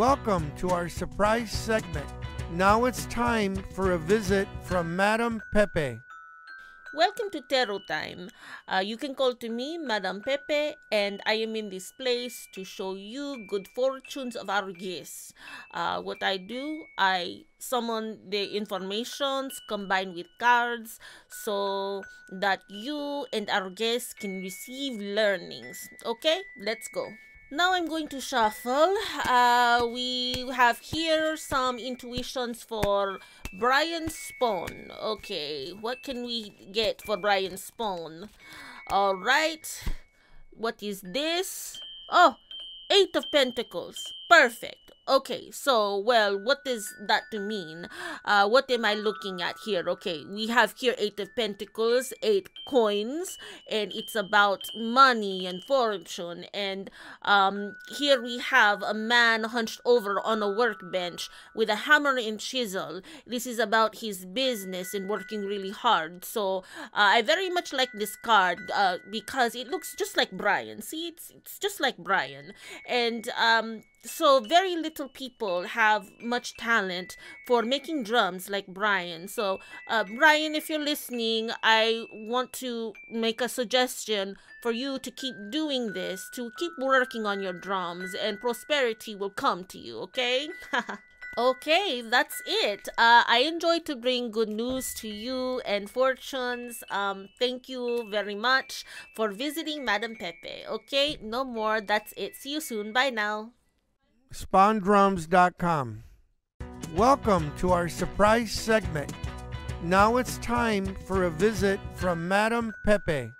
Welcome to our surprise segment. Now it's time for a visit from Madame Pepe. Welcome to Tarot Time. Uh, you can call to me Madame Pepe, and I am in this place to show you good fortunes of our guests. Uh, what I do, I summon the informations combined with cards so that you and our guests can receive learnings. Okay, let's go. Now I'm going to shuffle. Uh, we have here some intuitions for Brian Spawn. Okay, what can we get for Brian Spawn? All right. What is this? Oh, Eight of Pentacles. Perfect. Okay, so, well, what does that to mean? Uh, what am I looking at here? Okay, we have here Eight of Pentacles, Eight coins, and it's about money and fortune. And um, here we have a man hunched over on a workbench with a hammer and chisel. This is about his business and working really hard. So, uh, I very much like this card uh, because it looks just like Brian. See, it's, it's just like Brian. And um, so very little people have much talent for making drums like Brian. So uh, Brian, if you're listening, I want to make a suggestion for you to keep doing this, to keep working on your drums, and prosperity will come to you. Okay. Okay, that's it. Uh, I enjoy to bring good news to you and fortunes. Um, thank you very much for visiting Madam Pepe. Okay, no more. That's it. See you soon. Bye now spawndrums.com. Welcome to our surprise segment. Now it's time for a visit from Madame Pepe.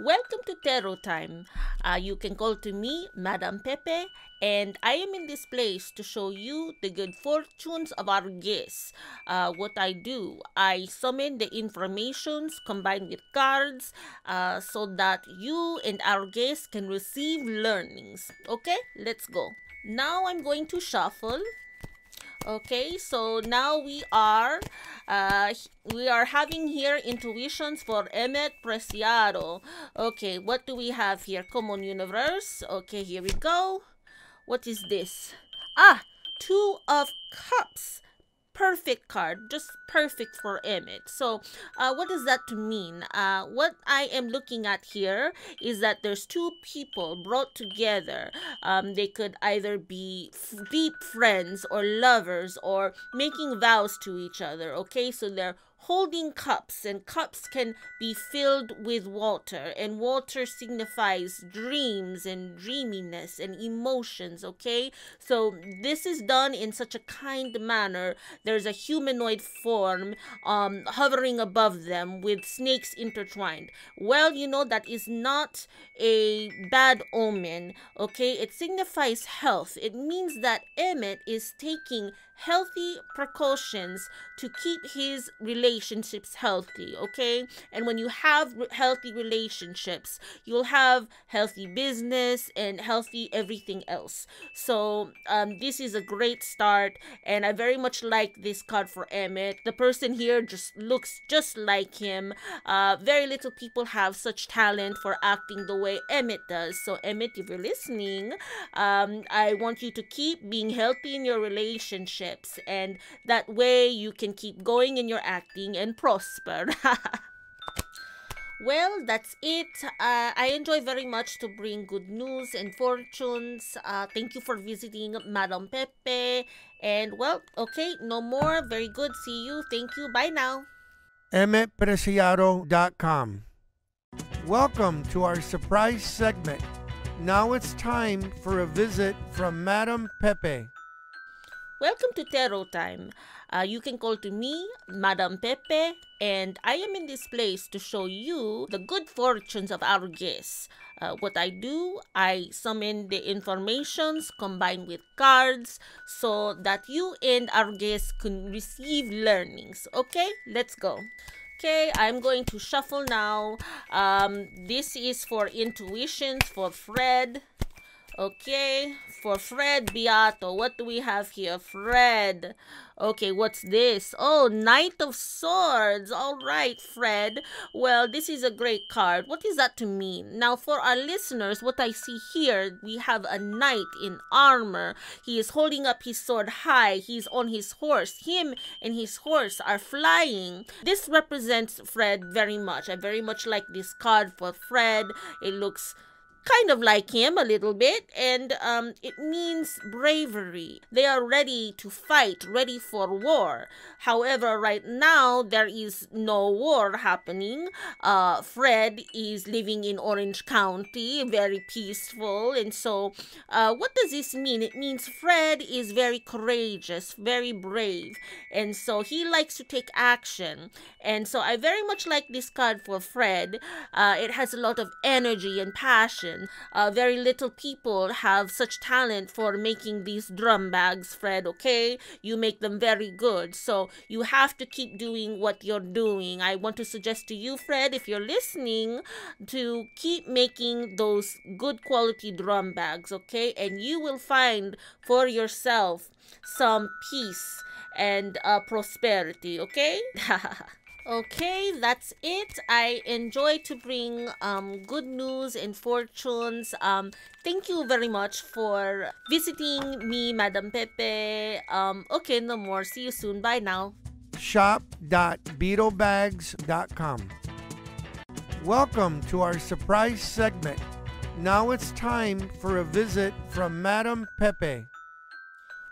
Welcome to Tarot Time. Uh, you can call to me Madame Pepe, and I am in this place to show you the good fortunes of our guests. Uh, what I do, I summon the informations combined with cards uh, so that you and our guests can receive learnings. Okay, let's go. Now I'm going to shuffle. Okay, so now we are uh, we are having here intuitions for Emmett Preciado. Okay, what do we have here? Common universe. Okay, here we go. What is this? Ah, two of cups perfect card, just perfect for Emmett. So, uh, what does that mean? Uh, what I am looking at here is that there's two people brought together. Um, they could either be deep friends or lovers or making vows to each other. Okay, so they're holding cups, and cups can be filled with water, and water signifies dreams and dreaminess and emotions, okay? So this is done in such a kind manner. There's a humanoid form um, hovering above them with snakes intertwined. Well, you know, that is not a bad omen, okay? It signifies health. It means that Emmet is taking healthy precautions to keep his relationships healthy, okay? And when you have healthy relationships, you'll have healthy business and healthy everything else. So, um, this is a great start, and I very much like this card for Emmett. The person here just looks just like him. Uh, very little people have such talent for acting the way Emmett does. So, Emmett, if you're listening, um, I want you to keep being healthy in your relationship tips and that way you can keep going in your acting and prosper. well, that's it. Uh, I enjoy very much to bring good news and fortunes. Uh, thank you for visiting Madam Pepe. And well, okay, no more. Very good. See you. Thank you. Bye now. EmmettPreciado.com. Welcome to our surprise segment. Now it's time for a visit from Madam Pepe. Welcome to Tarot Time. Uh, you can call to me, Madam Pepe, and I am in this place to show you the good fortunes of our guests. Uh, what I do, I summon the informations combined with cards so that you and our guests can receive learnings. Okay, let's go. Okay, I'm going to shuffle now. Um, this is for intuitions for Fred. Okay, for Fred Beato, what do we have here? Fred. Okay, what's this? Oh, Knight of Swords. All right, Fred. Well, this is a great card. What is that to mean? Now, for our listeners, what I see here, we have a knight in armor. He is holding up his sword high. He's on his horse. Him and his horse are flying. This represents Fred very much. I very much like this card for Fred. It looks kind of like him a little bit, and um, it means bravery. They are ready to fight, ready for war. However, right now there is no war happening. Uh, Fred is living in Orange County, very peaceful, and so uh, what does this mean? It means Fred is very courageous, very brave, and so he likes to take action. And so I very much like this card for Fred. Uh, it has a lot of energy and passion uh, very little people have such talent for making these drum bags, Fred, okay? You make them very good. So you have to keep doing what you're doing. I want to suggest to you, Fred, if you're listening, to keep making those good quality drum bags, okay? And you will find for yourself some peace and uh, prosperity, okay? Okay, that's it. I enjoy to bring um, good news and fortunes. Um, thank you very much for visiting me, Madam Pepe. Um, okay, no more. See you soon. Bye now. Shop.beatobags.com. Welcome to our surprise segment. Now it's time for a visit from Madam Pepe.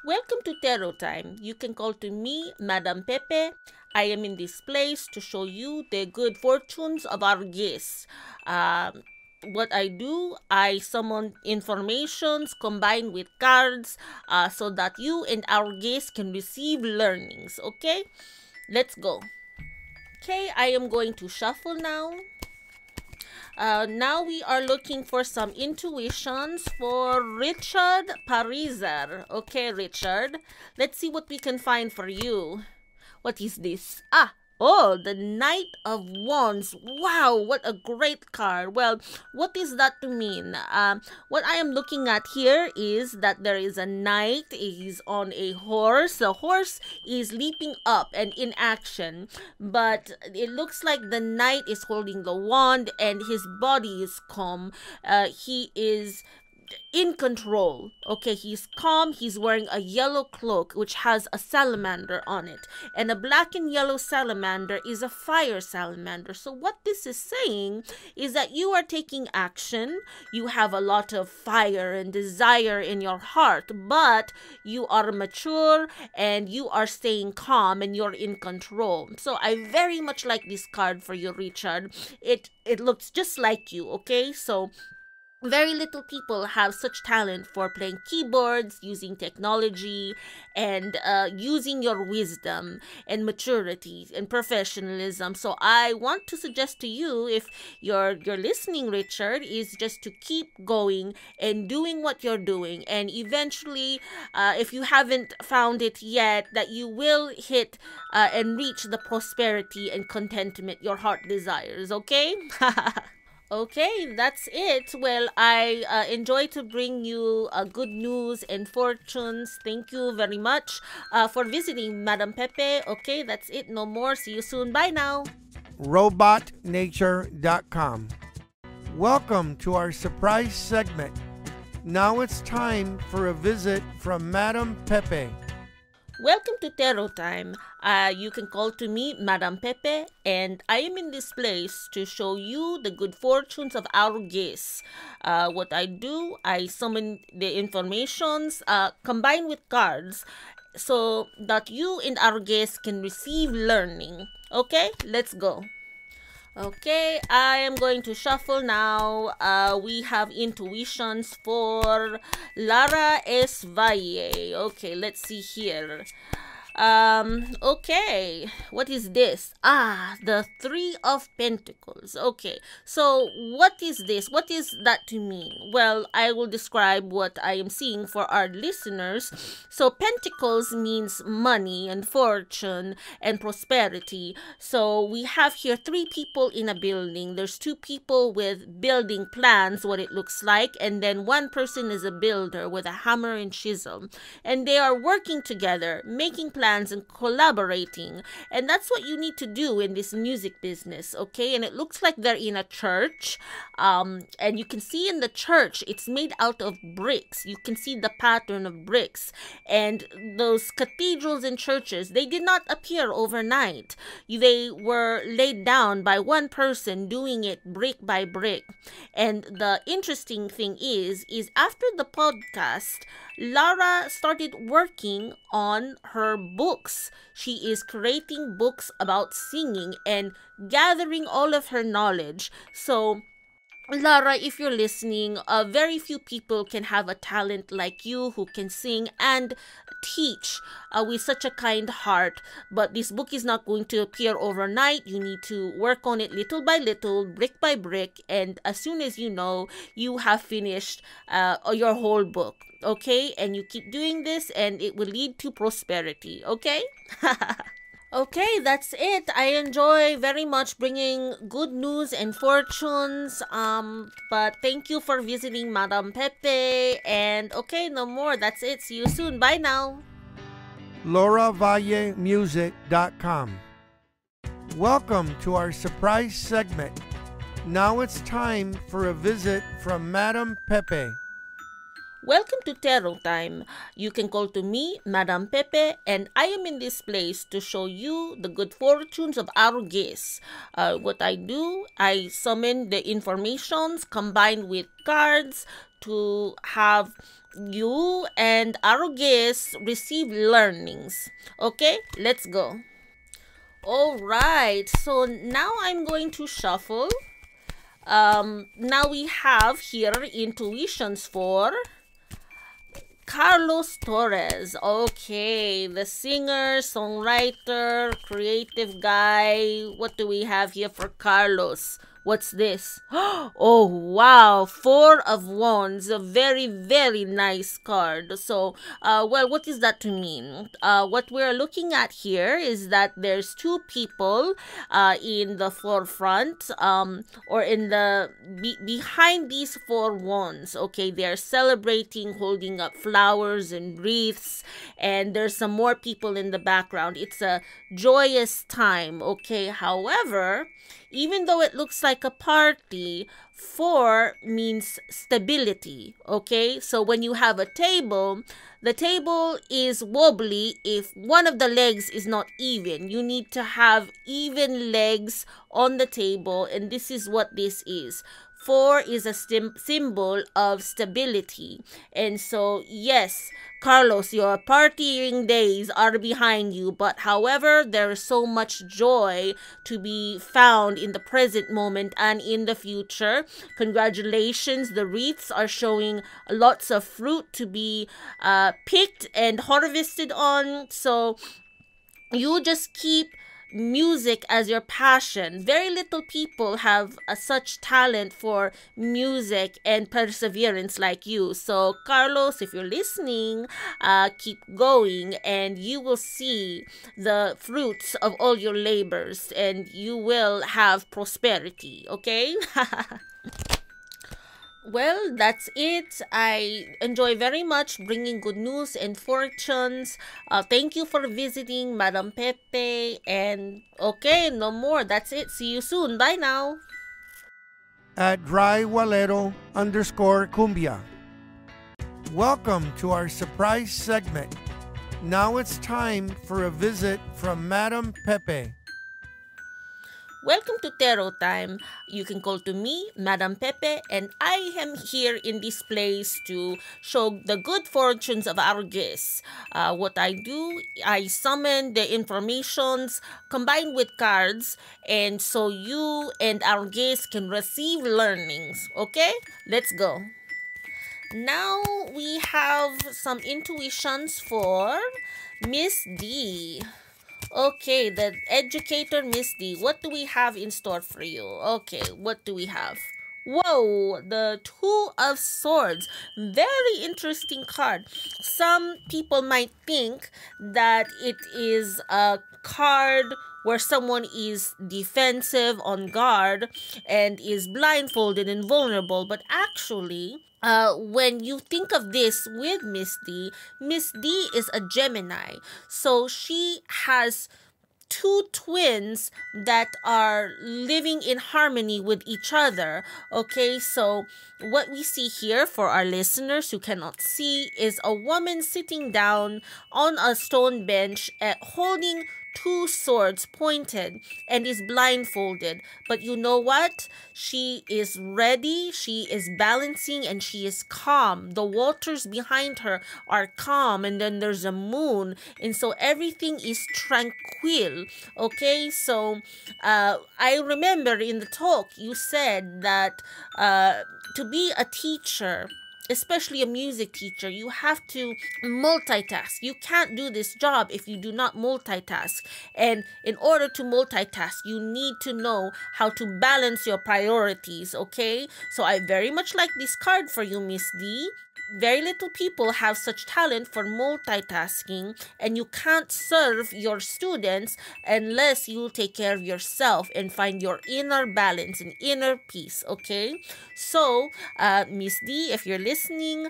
Welcome to Tarot Time. You can call to me, Madam Pepe. I am in this place to show you the good fortunes of our guests. Um, what I do, I summon informations combined with cards uh, so that you and our guests can receive learnings. Okay, let's go. Okay, I am going to shuffle now. Uh, now we are looking for some intuitions for Richard Pariser. Okay, Richard, let's see what we can find for you. What is this? Ah, Oh, the Knight of Wands. Wow, what a great card. Well, what is that to mean? Um, what I am looking at here is that there is a knight. He's on a horse. The horse is leaping up and in action, but it looks like the knight is holding the wand and his body is calm. Uh, he is in control. Okay, he's calm. He's wearing a yellow cloak which has a salamander on it. And a black and yellow salamander is a fire salamander. So, what this is saying is that you are taking action. You have a lot of fire and desire in your heart, but you are mature and you are staying calm and you're in control. So, I very much like this card for you, Richard. It it looks just like you, okay? So, very little people have such talent for playing keyboards, using technology, and uh, using your wisdom and maturity and professionalism. So I want to suggest to you, if you're you're listening, Richard, is just to keep going and doing what you're doing, and eventually, uh, if you haven't found it yet, that you will hit uh, and reach the prosperity and contentment your heart desires. Okay. Okay, that's it. Well, I uh, enjoy to bring you uh, good news and fortunes. Thank you very much uh, for visiting, Madam Pepe. Okay, that's it. No more. See you soon. Bye now. Robotnature.com. Welcome to our surprise segment. Now it's time for a visit from Madam Pepe. Welcome to Tarot Time. Uh, you can call to me Madame Pepe, and I am in this place to show you the good fortunes of our guests. Uh, what I do, I summon the informations uh, combined with cards so that you and our guests can receive learning. Okay, let's go. Okay, I am going to shuffle now. Uh, we have intuitions for Lara S. Valle. Okay, let's see here. Um, okay, what is this? Ah, the Three of Pentacles. Okay, so what is this? What is that to mean? Well, I will describe what I am seeing for our listeners. So, Pentacles means money and fortune and prosperity. So, we have here three people in a building. There's two people with building plans, what it looks like, and then one person is a builder with a hammer and chisel. And they are working together, making plans plans and collaborating. And that's what you need to do in this music business, okay? And it looks like they're in a church. Um, and you can see in the church, it's made out of bricks. You can see the pattern of bricks. And those cathedrals and churches, they did not appear overnight. They were laid down by one person doing it brick by brick. And the interesting thing is, is after the podcast, Lara started working on her books. She is creating books about singing and gathering all of her knowledge. So, Lara, if you're listening, uh, very few people can have a talent like you who can sing and teach uh, with such a kind heart. But this book is not going to appear overnight. You need to work on it little by little, brick by brick, and as soon as you know, you have finished uh, your whole book okay? And you keep doing this and it will lead to prosperity, okay? Okay, that's it. I enjoy very much bringing good news and fortunes. Um, but thank you for visiting Madame Pepe. And okay, no more. That's it. See you soon. Bye now. LauraValleMusic.com. Welcome to our surprise segment. Now it's time for a visit from Madame Pepe. Welcome to Tarot Time. You can call to me, Madame Pepe, and I am in this place to show you the good fortunes of our guests. Uh, what I do, I summon the informations combined with cards to have you and our guests receive learnings. Okay, let's go. All right, so now I'm going to shuffle. Um, now we have here intuitions for Carlos Torres. Okay, the singer, songwriter, creative guy. What do we have here for Carlos? What's this? Oh, wow. Four of Wands. A very, very nice card. So, uh, well, what is that to mean? Uh, what we're looking at here is that there's two people uh, in the forefront um, or in the be- behind these four wands. Okay, they're celebrating, holding up flowers and wreaths, and there's some more people in the background. It's a joyous time. Okay, however, even though it looks like a party, four means stability. Okay, so when you have a table, the table is wobbly if one of the legs is not even. You need to have even legs on the table, and this is what this is. Four is a symbol of stability. And so, yes, Carlos, your partying days are behind you, but however, there is so much joy to be found in the present moment and in the future. Congratulations, the wreaths are showing lots of fruit to be uh, picked and harvested on. So, you just keep music as your passion. Very little people have a, such talent for music and perseverance like you. So, Carlos, if you're listening, uh, keep going and you will see the fruits of all your labors and you will have prosperity. Okay? well, that's it. I enjoy very much bringing good news and fortunes. Uh, thank you for visiting Madam Pepe. And okay, no more. That's it. See you soon. Bye now. At Dry Walero underscore Cumbia. Welcome to our surprise segment. Now it's time for a visit from Madam Pepe. Welcome to Tarot Time. You can call to me, Madam Pepe, and I am here in this place to show the good fortunes of our guests. Uh, what I do, I summon the informations combined with cards, and so you and our guests can receive learnings. Okay, let's go. Now we have some intuitions for Miss D. Okay, the educator Miss D. What do we have in store for you? Okay, what do we have? Whoa, the Two of Swords. Very interesting card. Some people might think that it is a card where someone is defensive, on guard, and is blindfolded and vulnerable, but actually, uh, when you think of this with Miss D, Miss D is a Gemini. So she has two twins that are living in harmony with each other. Okay, so what we see here for our listeners who cannot see is a woman sitting down on a stone bench at holding two swords pointed and is blindfolded. But you know what? She is ready, she is balancing, and she is calm. The waters behind her are calm, and then there's a moon, and so everything is tranquil. Okay, so uh, I remember in the talk you said that uh, to be a teacher, especially a music teacher, you have to multitask. You can't do this job if you do not multitask. And in order to multitask, you need to know how to balance your priorities, okay? So I very much like this card for you, Miss D very little people have such talent for multitasking and you can't serve your students unless you take care of yourself and find your inner balance and inner peace okay? So uh, miss d if you're listening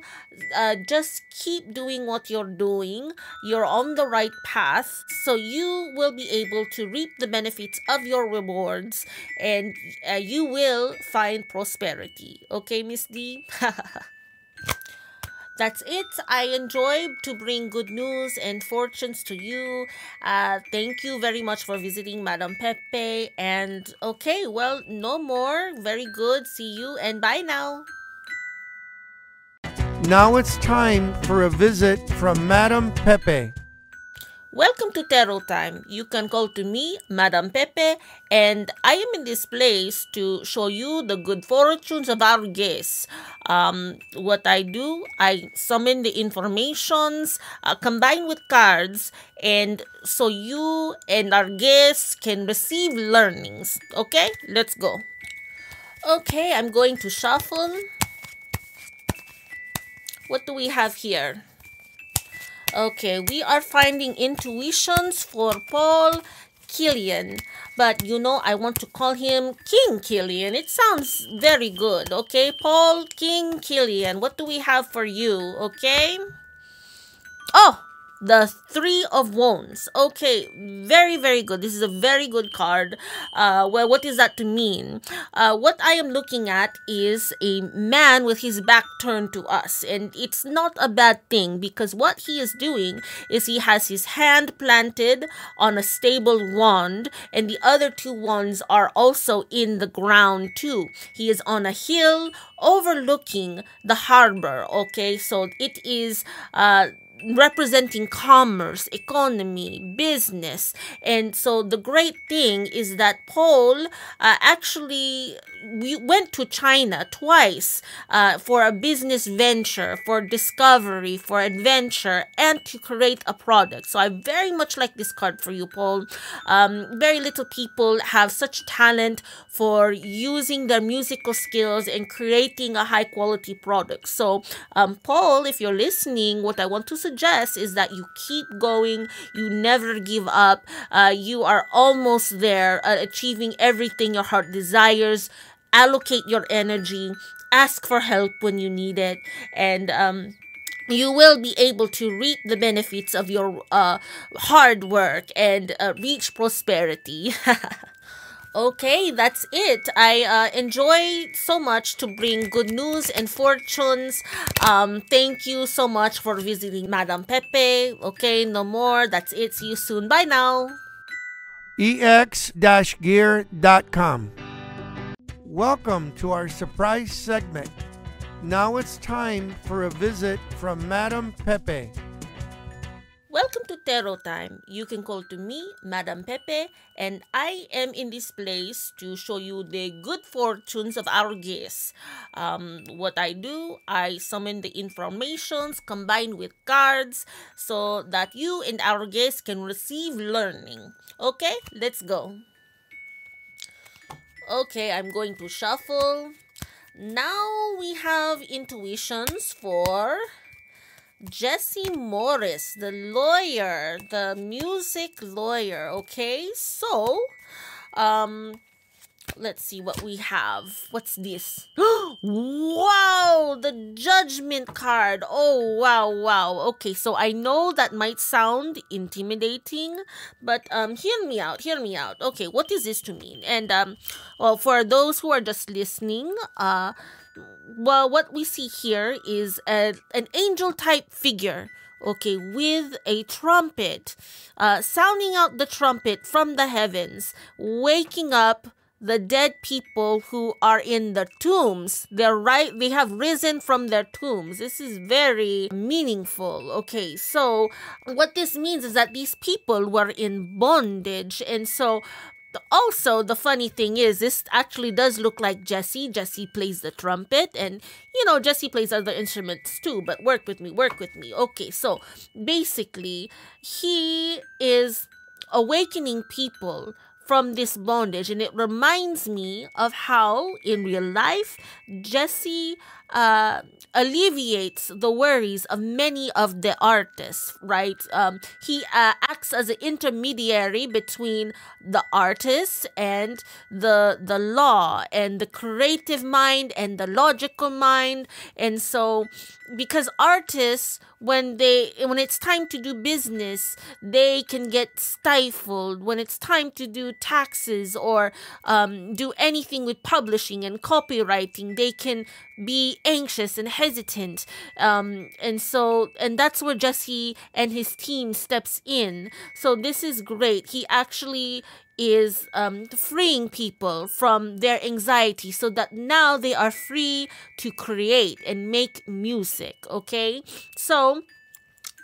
uh, just keep doing what you're doing. You're on the right path so you will be able to reap the benefits of your rewards and uh, you will find prosperity okay miss d that's it. I enjoy to bring good news and fortunes to you. Uh, thank you very much for visiting Madam Pepe. And okay, well, no more. Very good. See you and bye now. Now it's time for a visit from Madam Pepe. Welcome to Tarot Time. You can call to me, Madam Pepe, and I am in this place to show you the good fortunes of our guests. Um, what I do, I summon the informations uh, combined with cards, and so you and our guests can receive learnings. Okay, let's go. Okay, I'm going to shuffle. What do we have here? Okay, we are finding intuitions for Paul Killian. But you know, I want to call him King Killian. It sounds very good. Okay, Paul King Killian. What do we have for you? Okay. Oh, the three of wands. Okay very very good. This is a very good card. Uh well what is that to mean? Uh what i am looking at is a man with his back turned to us and it's not a bad thing because what he is doing is he has his hand planted on a stable wand and the other two wands are also in the ground too. He is on a hill overlooking the harbor okay? So it is uh representing commerce, economy, business. And so the great thing is that Paul uh, actually we went to China twice uh, for a business venture, for discovery, for adventure, and to create a product. So I very much like this card for you, Paul. Um, very little people have such talent for using their musical skills and creating a high quality product. So, um, Paul, if you're listening, what I want to suggest is that you keep going, you never give up, uh, you are almost there, uh, achieving everything your heart desires allocate your energy, ask for help when you need it, and um, you will be able to reap the benefits of your uh, hard work and uh, reach prosperity. okay, that's it. I uh, enjoy so much to bring good news and fortunes. Um, thank you so much for visiting Madam Pepe. Okay, no more. That's it. See you soon. Bye now. ex-gear.com Welcome to our surprise segment. Now it's time for a visit from Madam Pepe. Welcome to Tarot Time. You can call to me, Madam Pepe, and I am in this place to show you the good fortunes of our guests. Um, what I do, I summon the informations combined with cards so that you and our guests can receive learning. Okay, let's go. Okay, I'm going to shuffle. Now we have intuitions for Jesse Morris, the lawyer, the music lawyer. Okay, so um, let's see what we have. What's this? wow, the judgment card. Oh, wow, wow. Okay, so I know that might sound intimidating, but um hear me out. Hear me out. Okay, what is this to mean? And um well, for those who are just listening, uh well, what we see here is a, an angel type figure, okay, with a trumpet, uh, sounding out the trumpet from the heavens, waking up the dead people who are in the tombs. They're right they have risen from their tombs. This is very meaningful okay. So what this means is that these people were in bondage and so also the funny thing is this actually does look like jesse. Jesse plays the trumpet and you know jesse plays other instruments too but work with me work with me. Okay so basically he is awakening people from this bondage and it reminds me of how in real life jesse uh, alleviates the worries of many of the artists, right? Um, he uh, acts as an intermediary between the artist and the the law and the creative mind and the logical mind, and so because artists when they when it's time to do business they can get stifled when it's time to do taxes or um, do anything with publishing and copyrighting they can be anxious and hesitant. Um, and so and that's where jesse and his team steps in. So this is great. He actually is um, freeing people from their anxiety so that now they are free to create and make music okay? So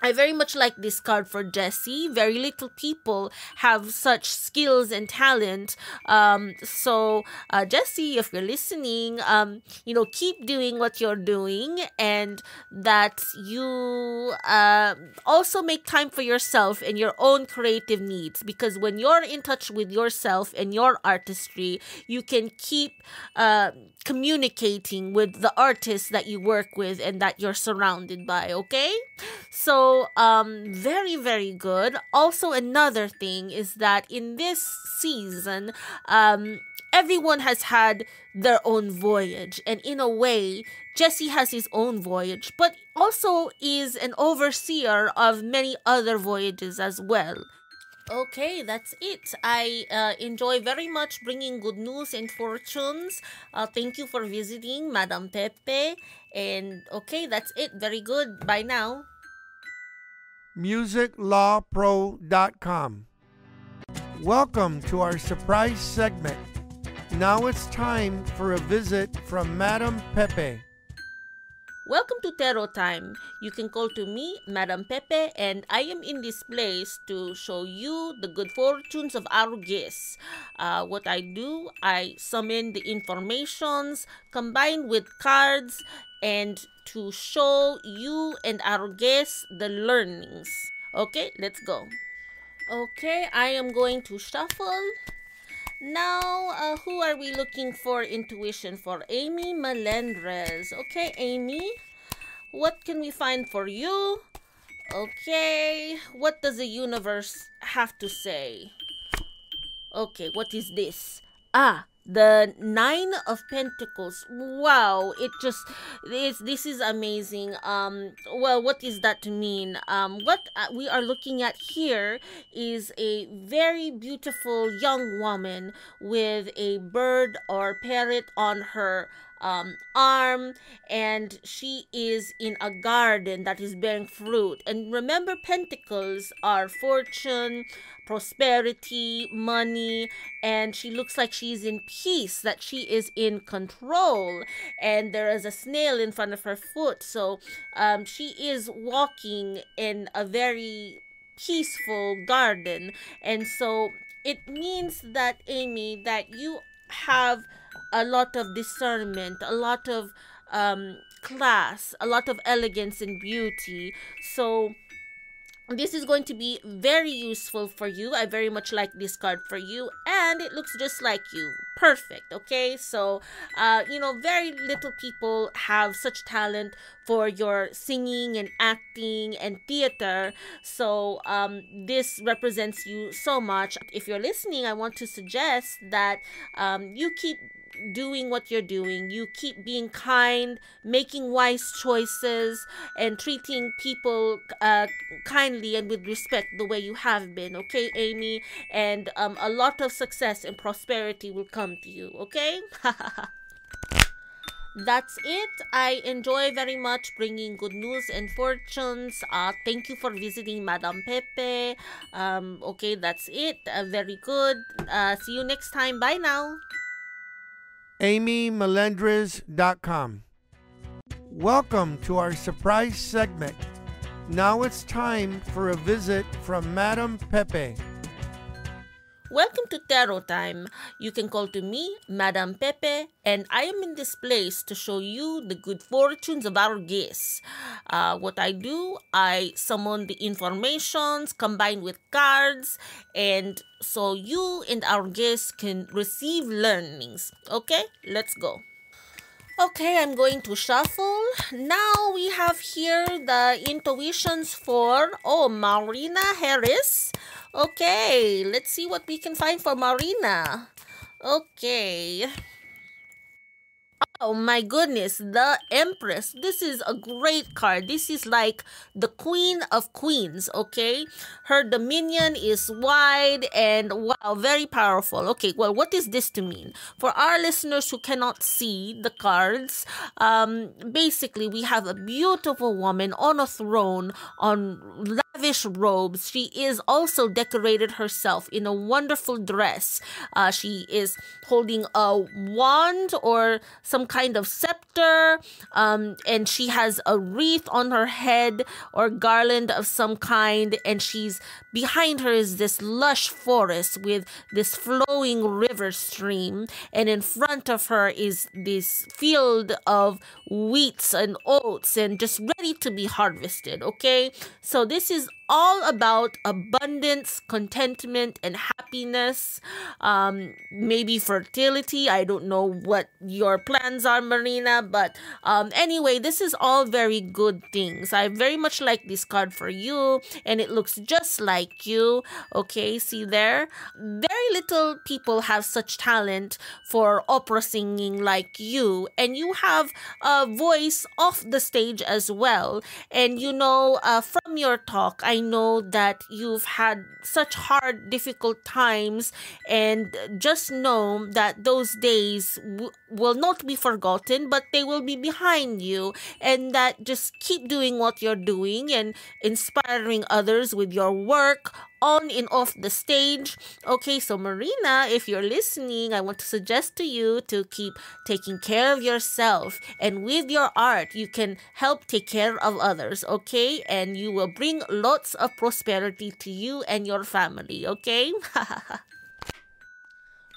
I very much like this card for Jesse. Very little people have such skills and talent. Um, so, uh, Jesse, if you're listening, um, you know, keep doing what you're doing and that you uh, also make time for yourself and your own creative needs. Because when you're in touch with yourself and your artistry, you can keep uh, communicating with the artists that you work with and that you're surrounded by, okay? So, um very very good also another thing is that in this season um everyone has had their own voyage and in a way jesse has his own voyage but also is an overseer of many other voyages as well Okay, that's it. I uh, enjoy very much bringing good news and fortunes. Uh, thank you for visiting, Madam Pepe. And okay, that's it. Very good. Bye now musiclawpro.com. Welcome to our surprise segment. Now it's time for a visit from Madame Pepe. Welcome to Tarot Time. You can call to me, Madam Pepe, and I am in this place to show you the good fortunes of our guests. Uh, what I do, I summon the informations combined with cards and to show you and our guests the learnings. Okay, let's go. Okay, I am going to shuffle. Now, uh, who are we looking for intuition for? Amy Melendrez. Okay, Amy, what can we find for you? Okay, what does the universe have to say? Okay, what is this? Ah, the nine of pentacles. Wow it just this this is amazing. Um well what is that to mean? Um what uh, we are looking at here is a very beautiful young woman with a bird or parrot on her um, arm and she is in a garden that is bearing fruit and remember pentacles are fortune prosperity money and she looks like she's in peace that she is in control and there is a snail in front of her foot so um, she is walking in a very peaceful garden. And so it means that, Amy, that you have a lot of discernment, a lot of um, class, a lot of elegance and beauty. So this is going to be very useful for you. I very much like this card for you, and it looks just like you. Perfect, okay? So, uh, you know, very little people have such talent for your singing and acting and theater. So, um, this represents you so much. If you're listening, I want to suggest that um, you keep doing what you're doing. You keep being kind, making wise choices, and treating people uh, kindly and with respect the way you have been. Okay, Amy? And um, a lot of success and prosperity will come to you. Okay? that's it. I enjoy very much bringing good news and fortunes. Uh, thank you for visiting Madame Pepe. Um, okay, that's it. Uh, very good. Uh, see you next time. Bye now amymelendres.com. Welcome to our surprise segment. Now it's time for a visit from Madame Pepe. Welcome to Tarot Time. You can call to me, Madame Pepe, and I am in this place to show you the good fortunes of our guests. Uh, what I do, I summon the informations combined with cards, and so you and our guests can receive learnings. Okay, let's go. Okay, I'm going to shuffle. Now we have here the intuitions for, oh, Marina Harris. Okay, let's see what we can find for Marina. Okay. Oh my goodness, the Empress. This is a great card. This is like the Queen of Queens, okay? Her dominion is wide and wow, very powerful. Okay, well, what is this to mean? For our listeners who cannot see the cards, um, basically, we have a beautiful woman on a throne on lavish robes. She is also decorated herself in a wonderful dress. Uh, she is holding a wand or some kind of scepter, um, and she has a wreath on her head or garland of some kind, and she's behind her is this lush forest with this flowing river stream, and in front of her is this field of wheats and oats and just ready to be harvested. Okay, so this is all about abundance, contentment, and happiness. Um, maybe fertility. I don't know what your plans are, Marina, but um, anyway, this is all very good things. I very much like this card for you, and it looks just like you. Okay, see there? Very little people have such talent for opera singing like you, and you have a voice off the stage as well. And you know, uh, from your talk, I I know that you've had such hard, difficult times, and just know that those days w- will not be forgotten, but they will be behind you, and that just keep doing what you're doing and inspiring others with your work on and off the stage. Okay, so Marina, if you're listening, I want to suggest to you to keep taking care of yourself. And with your art, you can help take care of others, okay? And you will bring lots of prosperity to you and your family, okay?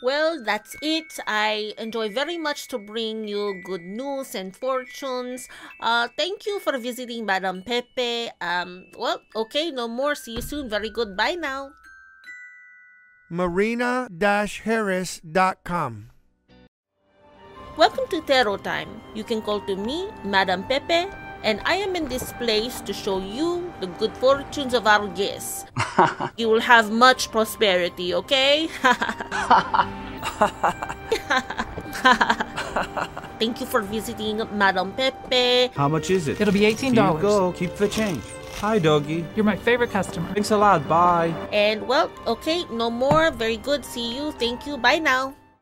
Well, that's it. I enjoy very much to bring you good news and fortunes. Uh, thank you for visiting Madame Pepe. Um, well, okay, no more. See you soon. Very good. Bye now. Marina-Harris.com Welcome to Tarot Time. You can call to me, Madame Pepe, and I am in this place to show you the good fortunes of our guests. you will have much prosperity, okay? Thank you for visiting Madame Pepe. How much is it? It'll be $18. Here you go. Keep the change. Hi, doggy. You're my favorite customer. Thanks a lot. Bye. And well, okay, no more. Very good. See you. Thank you. Bye now.